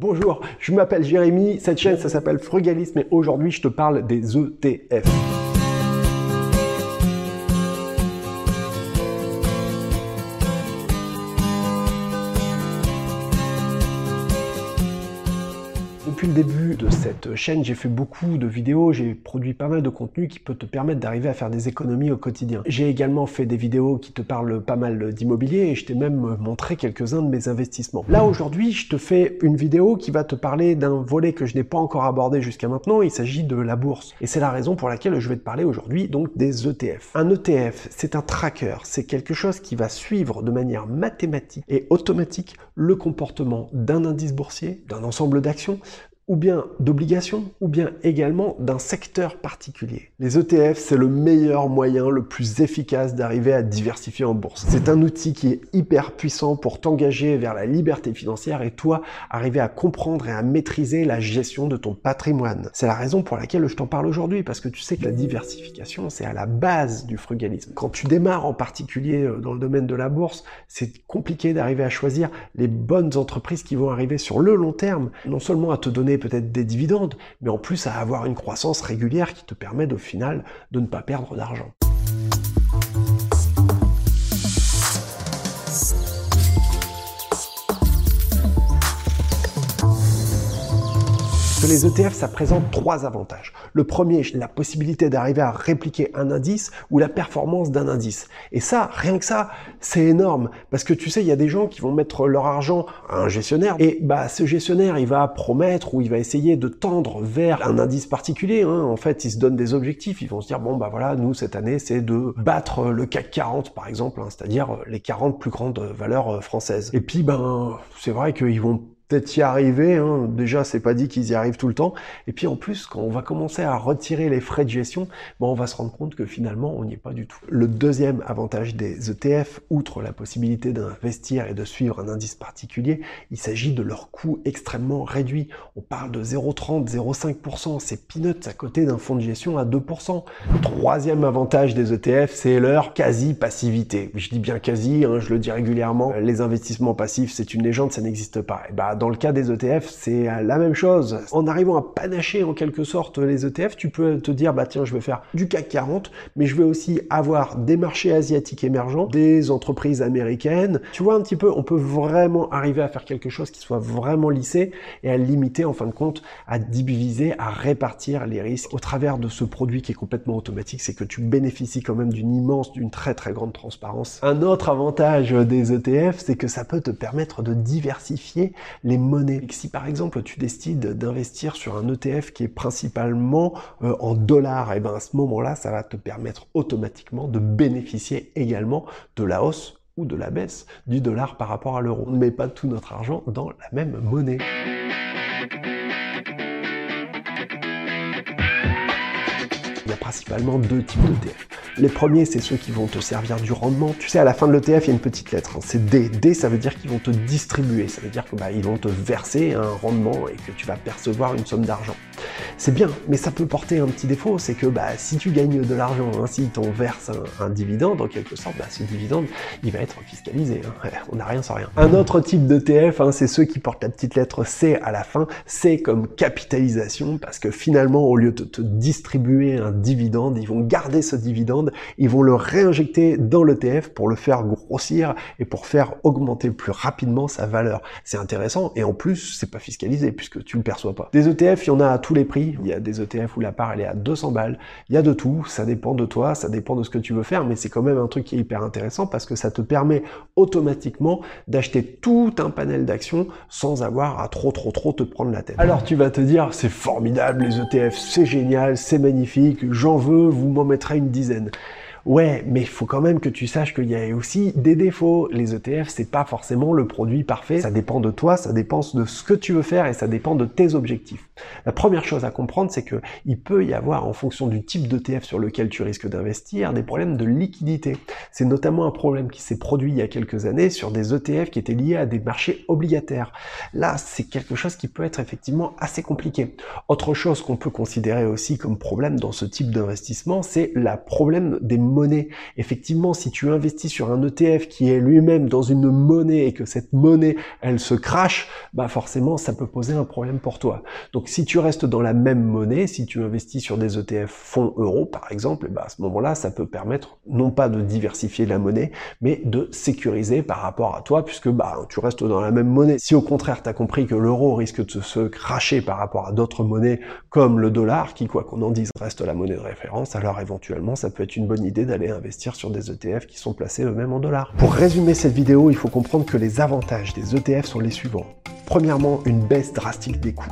Bonjour, je m'appelle Jérémy, cette chaîne ça s'appelle Frugalisme et aujourd'hui je te parle des ETF. Début de cette chaîne, j'ai fait beaucoup de vidéos, j'ai produit pas mal de contenu qui peut te permettre d'arriver à faire des économies au quotidien. J'ai également fait des vidéos qui te parlent pas mal d'immobilier et je t'ai même montré quelques-uns de mes investissements. Là aujourd'hui, je te fais une vidéo qui va te parler d'un volet que je n'ai pas encore abordé jusqu'à maintenant, il s'agit de la bourse. Et c'est la raison pour laquelle je vais te parler aujourd'hui donc des ETF. Un ETF, c'est un tracker, c'est quelque chose qui va suivre de manière mathématique et automatique le comportement d'un indice boursier, d'un ensemble d'actions, ou bien d'obligations, ou bien également d'un secteur particulier. Les ETF, c'est le meilleur moyen, le plus efficace d'arriver à diversifier en bourse. C'est un outil qui est hyper puissant pour t'engager vers la liberté financière et toi, arriver à comprendre et à maîtriser la gestion de ton patrimoine. C'est la raison pour laquelle je t'en parle aujourd'hui, parce que tu sais que la diversification, c'est à la base du frugalisme. Quand tu démarres en particulier euh, dans le domaine de la bourse, c'est compliqué d'arriver à choisir les bonnes entreprises qui vont arriver sur le long terme, non seulement à te donner peut-être des dividendes, mais en plus à avoir une croissance régulière qui te permet au final de ne pas perdre d'argent. Les ETF, ça présente trois avantages. Le premier, la possibilité d'arriver à répliquer un indice ou la performance d'un indice. Et ça, rien que ça, c'est énorme. Parce que tu sais, il y a des gens qui vont mettre leur argent à un gestionnaire et bah ce gestionnaire, il va promettre ou il va essayer de tendre vers un indice particulier. Hein. En fait, ils se donnent des objectifs. Ils vont se dire, bon bah voilà, nous cette année, c'est de battre le CAC 40 par exemple, hein, c'est-à-dire les 40 plus grandes valeurs euh, françaises. Et puis, ben, c'est vrai qu'ils vont peut-être y arriver. Hein. Déjà, c'est pas dit qu'ils y arrivent tout le temps. Et puis en plus, quand on va commencer à retirer les frais de gestion, ben, on va se rendre compte que finalement, on n'y est pas du tout. Le deuxième avantage des ETF, outre la possibilité d'investir et de suivre un indice particulier, il s'agit de leur coût extrêmement réduit. On parle de 0,30, 0,5%. C'est peanuts à côté d'un fonds de gestion à 2%. Le troisième avantage des ETF, c'est leur quasi-passivité. Je dis bien quasi, hein, je le dis régulièrement. Les investissements passifs, c'est une légende, ça n'existe pas. Et bah, dans le cas des ETF, c'est la même chose. En arrivant à panacher en quelque sorte les ETF, tu peux te dire, bah tiens, je vais faire du CAC 40, mais je vais aussi avoir des marchés asiatiques émergents, des entreprises américaines. Tu vois un petit peu, on peut vraiment arriver à faire quelque chose qui soit vraiment lissé et à limiter en fin de compte, à diviser, à répartir les risques au travers de ce produit qui est complètement automatique, c'est que tu bénéficies quand même d'une immense, d'une très très grande transparence. Un autre avantage des ETF, c'est que ça peut te permettre de diversifier monnaies. si par exemple tu décides d'investir sur un ETF qui est principalement euh, en dollars, et eh ben à ce moment-là, ça va te permettre automatiquement de bénéficier également de la hausse ou de la baisse du dollar par rapport à l'euro. On ne met pas tout notre argent dans la même monnaie. Il y a principalement deux types d'ETF. Les premiers, c'est ceux qui vont te servir du rendement. Tu sais, à la fin de l'ETF, il y a une petite lettre. Hein. C'est D. D, ça veut dire qu'ils vont te distribuer. Ça veut dire que bah, ils vont te verser un rendement et que tu vas percevoir une somme d'argent c'est bien, mais ça peut porter un petit défaut, c'est que bah, si tu gagnes de l'argent, hein, si t'en verses un, dividende, en quelque sorte, bah, ce dividende, il va être fiscalisé. Hein. On n'a rien sans rien. Un autre type d'ETF, hein, c'est ceux qui portent la petite lettre C à la fin. C comme capitalisation, parce que finalement, au lieu de te distribuer un dividende, ils vont garder ce dividende, ils vont le réinjecter dans l'ETF pour le faire grossir et pour faire augmenter plus rapidement sa valeur. C'est intéressant, et en plus, c'est pas fiscalisé, puisque tu le perçois pas. Des ETF, il y en a à tous les il y a des ETF où la part elle est à 200 balles. Il y a de tout. Ça dépend de toi, ça dépend de ce que tu veux faire, mais c'est quand même un truc qui est hyper intéressant parce que ça te permet automatiquement d'acheter tout un panel d'actions sans avoir à trop trop trop te prendre la tête. Alors tu vas te dire, c'est formidable les ETF, c'est génial, c'est magnifique, j'en veux, vous m'en mettrez une dizaine. Ouais, mais il faut quand même que tu saches qu'il y a aussi des défauts. Les ETF, c'est pas forcément le produit parfait. Ça dépend de toi, ça dépend de ce que tu veux faire et ça dépend de tes objectifs. La première chose à comprendre, c'est que il peut y avoir, en fonction du type d'ETF sur lequel tu risques d'investir, des problèmes de liquidité. C'est notamment un problème qui s'est produit il y a quelques années sur des ETF qui étaient liés à des marchés obligataires. Là, c'est quelque chose qui peut être effectivement assez compliqué. Autre chose qu'on peut considérer aussi comme problème dans ce type d'investissement, c'est le problème des Effectivement, si tu investis sur un ETF qui est lui-même dans une monnaie et que cette monnaie, elle se crache, bah forcément, ça peut poser un problème pour toi. Donc si tu restes dans la même monnaie, si tu investis sur des ETF fonds euros par exemple, bah à ce moment-là, ça peut permettre non pas de diversifier la monnaie, mais de sécuriser par rapport à toi, puisque bah tu restes dans la même monnaie. Si au contraire, tu as compris que l'euro risque de se cracher par rapport à d'autres monnaies comme le dollar, qui quoi qu'on en dise reste la monnaie de référence, alors éventuellement ça peut être une bonne idée d'aller investir sur des ETF qui sont placés eux-mêmes en dollars. Pour résumer cette vidéo, il faut comprendre que les avantages des ETF sont les suivants. Premièrement, une baisse drastique des coûts.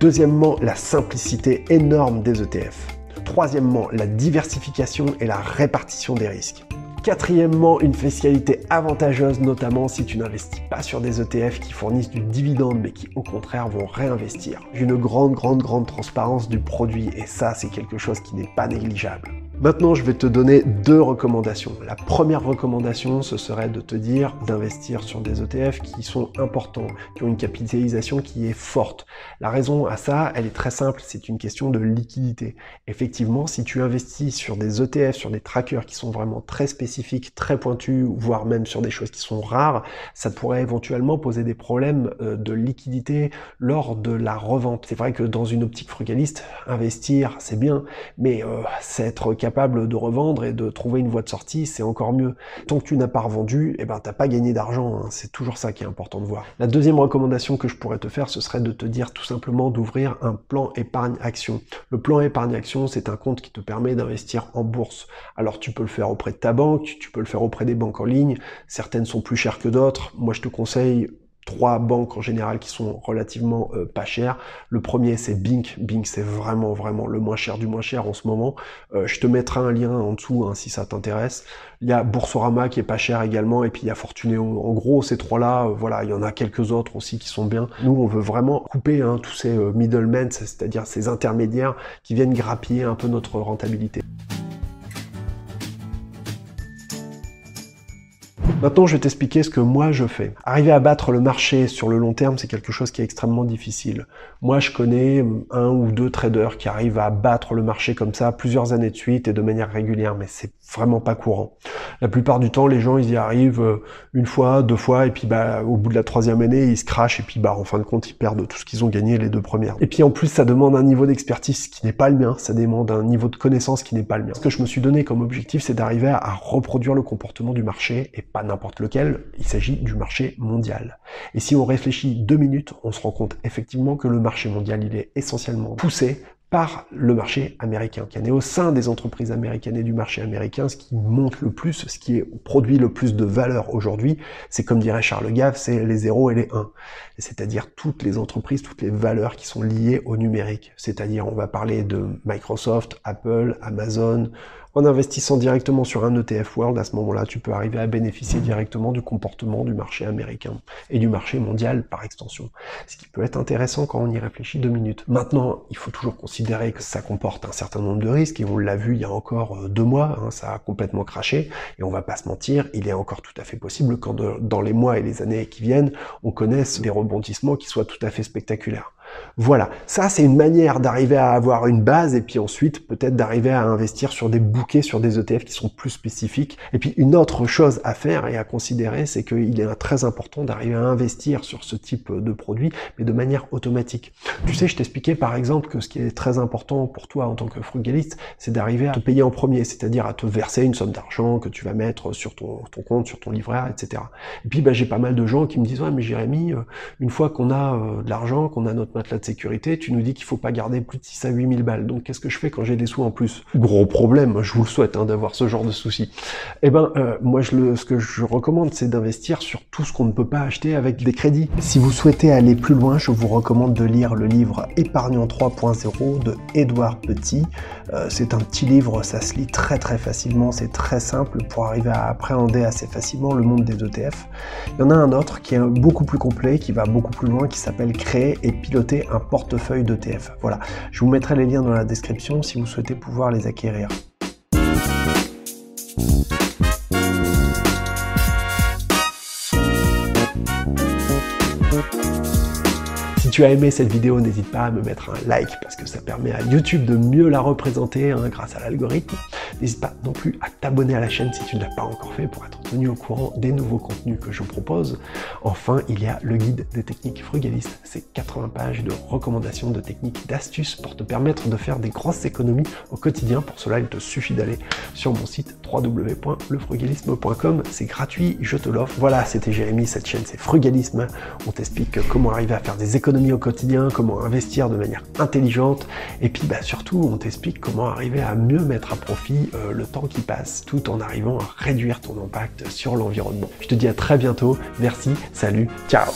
Deuxièmement, la simplicité énorme des ETF. Troisièmement, la diversification et la répartition des risques. Quatrièmement, une fiscalité avantageuse, notamment si tu n'investis pas sur des ETF qui fournissent du dividende, mais qui au contraire vont réinvestir. Une grande, grande, grande transparence du produit, et ça, c'est quelque chose qui n'est pas négligeable. Maintenant, je vais te donner deux recommandations. La première recommandation, ce serait de te dire d'investir sur des ETF qui sont importants, qui ont une capitalisation qui est forte. La raison à ça, elle est très simple, c'est une question de liquidité. Effectivement, si tu investis sur des ETF, sur des trackers qui sont vraiment très spécifiques, très pointus, voire même sur des choses qui sont rares, ça pourrait éventuellement poser des problèmes euh, de liquidité lors de la revente. C'est vrai que dans une optique frugaliste, investir, c'est bien, mais euh, c'est être de revendre et de trouver une voie de sortie, c'est encore mieux. Tant que tu n'as pas revendu, eh ben t'as pas gagné d'argent. Hein. C'est toujours ça qui est important de voir. La deuxième recommandation que je pourrais te faire, ce serait de te dire tout simplement d'ouvrir un plan épargne action. Le plan épargne action, c'est un compte qui te permet d'investir en bourse. Alors tu peux le faire auprès de ta banque, tu peux le faire auprès des banques en ligne. Certaines sont plus chères que d'autres. Moi, je te conseille trois banques en général qui sont relativement euh, pas chères. Le premier c'est Bink. Bink c'est vraiment vraiment le moins cher du moins cher en ce moment. Euh, je te mettrai un lien en dessous hein, si ça t'intéresse. Il y a Boursorama qui est pas cher également et puis il y a Fortunéo. En gros ces trois-là, euh, voilà, il y en a quelques autres aussi qui sont bien. Nous on veut vraiment couper hein, tous ces middlemen, c'est-à-dire ces intermédiaires qui viennent grappiller un peu notre rentabilité. Maintenant, je vais t'expliquer ce que moi je fais. Arriver à battre le marché sur le long terme, c'est quelque chose qui est extrêmement difficile. Moi, je connais un ou deux traders qui arrivent à battre le marché comme ça plusieurs années de suite et de manière régulière, mais c'est vraiment pas courant. La plupart du temps, les gens, ils y arrivent euh, une fois, deux fois, et puis bah, au bout de la troisième année, ils se crachent, et puis bah, en fin de compte, ils perdent tout ce qu'ils ont gagné les deux premières. Et puis en plus, ça demande un niveau d'expertise qui n'est pas le mien, ça demande un niveau de connaissance qui n'est pas le mien. Ce que je me suis donné comme objectif, c'est d'arriver à reproduire le comportement du marché, et pas n'importe lequel, il s'agit du marché mondial. Et si on réfléchit deux minutes, on se rend compte effectivement que le marché mondial, il est essentiellement poussé par le marché américain, qui est au sein des entreprises américaines et du marché américain, ce qui monte le plus, ce qui produit le plus de valeur aujourd'hui, c'est comme dirait Charles Gave, c'est les 0 et les 1. C'est-à-dire toutes les entreprises, toutes les valeurs qui sont liées au numérique. C'est-à-dire, on va parler de Microsoft, Apple, Amazon, en investissant directement sur un ETF World, à ce moment-là, tu peux arriver à bénéficier directement du comportement du marché américain et du marché mondial par extension. Ce qui peut être intéressant quand on y réfléchit deux minutes. Maintenant, il faut toujours considérer que ça comporte un certain nombre de risques et on l'a vu il y a encore euh, deux mois, hein, ça a complètement craché et on va pas se mentir, il est encore tout à fait possible quand dans les mois et les années qui viennent, on connaisse des rebondissements qui soient tout à fait spectaculaires. Voilà, ça c'est une manière d'arriver à avoir une base et puis ensuite peut-être d'arriver à investir sur des bouquets, sur des ETF qui sont plus spécifiques. Et puis une autre chose à faire et à considérer, c'est qu'il est très important d'arriver à investir sur ce type de produit, mais de manière automatique. Tu sais, je t'expliquais par exemple que ce qui est très important pour toi en tant que frugaliste, c'est d'arriver à te payer en premier, c'est-à-dire à te verser une somme d'argent que tu vas mettre sur ton, compte, sur ton livret etc. Et puis bah, j'ai pas mal de gens qui me disent ouais mais Jérémy, euh, une fois qu'on a euh, de l'argent, qu'on a notre matelas de sécurité, tu nous dis qu'il faut pas garder plus de 6 à 8 000 balles. Donc qu'est-ce que je fais quand j'ai des sous en plus? Gros problème, je vous le souhaite hein, d'avoir ce genre de soucis. Eh ben, euh, moi, je le, ce que je recommande, c'est d'investir sur tout ce qu'on ne peut pas acheter avec des crédits. Si vous souhaitez aller plus loin, je vous recommande de lire le livre Épargnant 3.0 de Édouard Petit. Euh, c'est un petit livre, ça se lit très très facilement, c'est très simple pour arriver à appréhender assez facilement le monde des ETF. Il y en a un autre qui est beaucoup plus complet, qui va beaucoup plus loin, qui s'appelle Créer et piloter un portefeuille d'ETF. Voilà, je vous mettrai les liens dans la description si vous souhaitez pouvoir les acquérir. tu as aimé cette vidéo, n'hésite pas à me mettre un like parce que ça permet à YouTube de mieux la représenter hein, grâce à l'algorithme. N'hésite pas non plus à t'abonner à la chaîne si tu ne l'as pas encore fait pour être tenu au courant des nouveaux contenus que je propose. Enfin, il y a le guide des techniques frugalistes. C'est 80 pages de recommandations, de techniques, d'astuces pour te permettre de faire des grosses économies au quotidien. Pour cela, il te suffit d'aller sur mon site www.lefrugalisme.com. C'est gratuit, je te l'offre. Voilà, c'était Jérémy, cette chaîne c'est Frugalisme. On t'explique comment arriver à faire des économies au quotidien, comment investir de manière intelligente, et puis bah, surtout on t'explique comment arriver à mieux mettre à profit euh, le temps qui passe, tout en arrivant à réduire ton impact sur l'environnement. Je te dis à très bientôt, merci, salut, ciao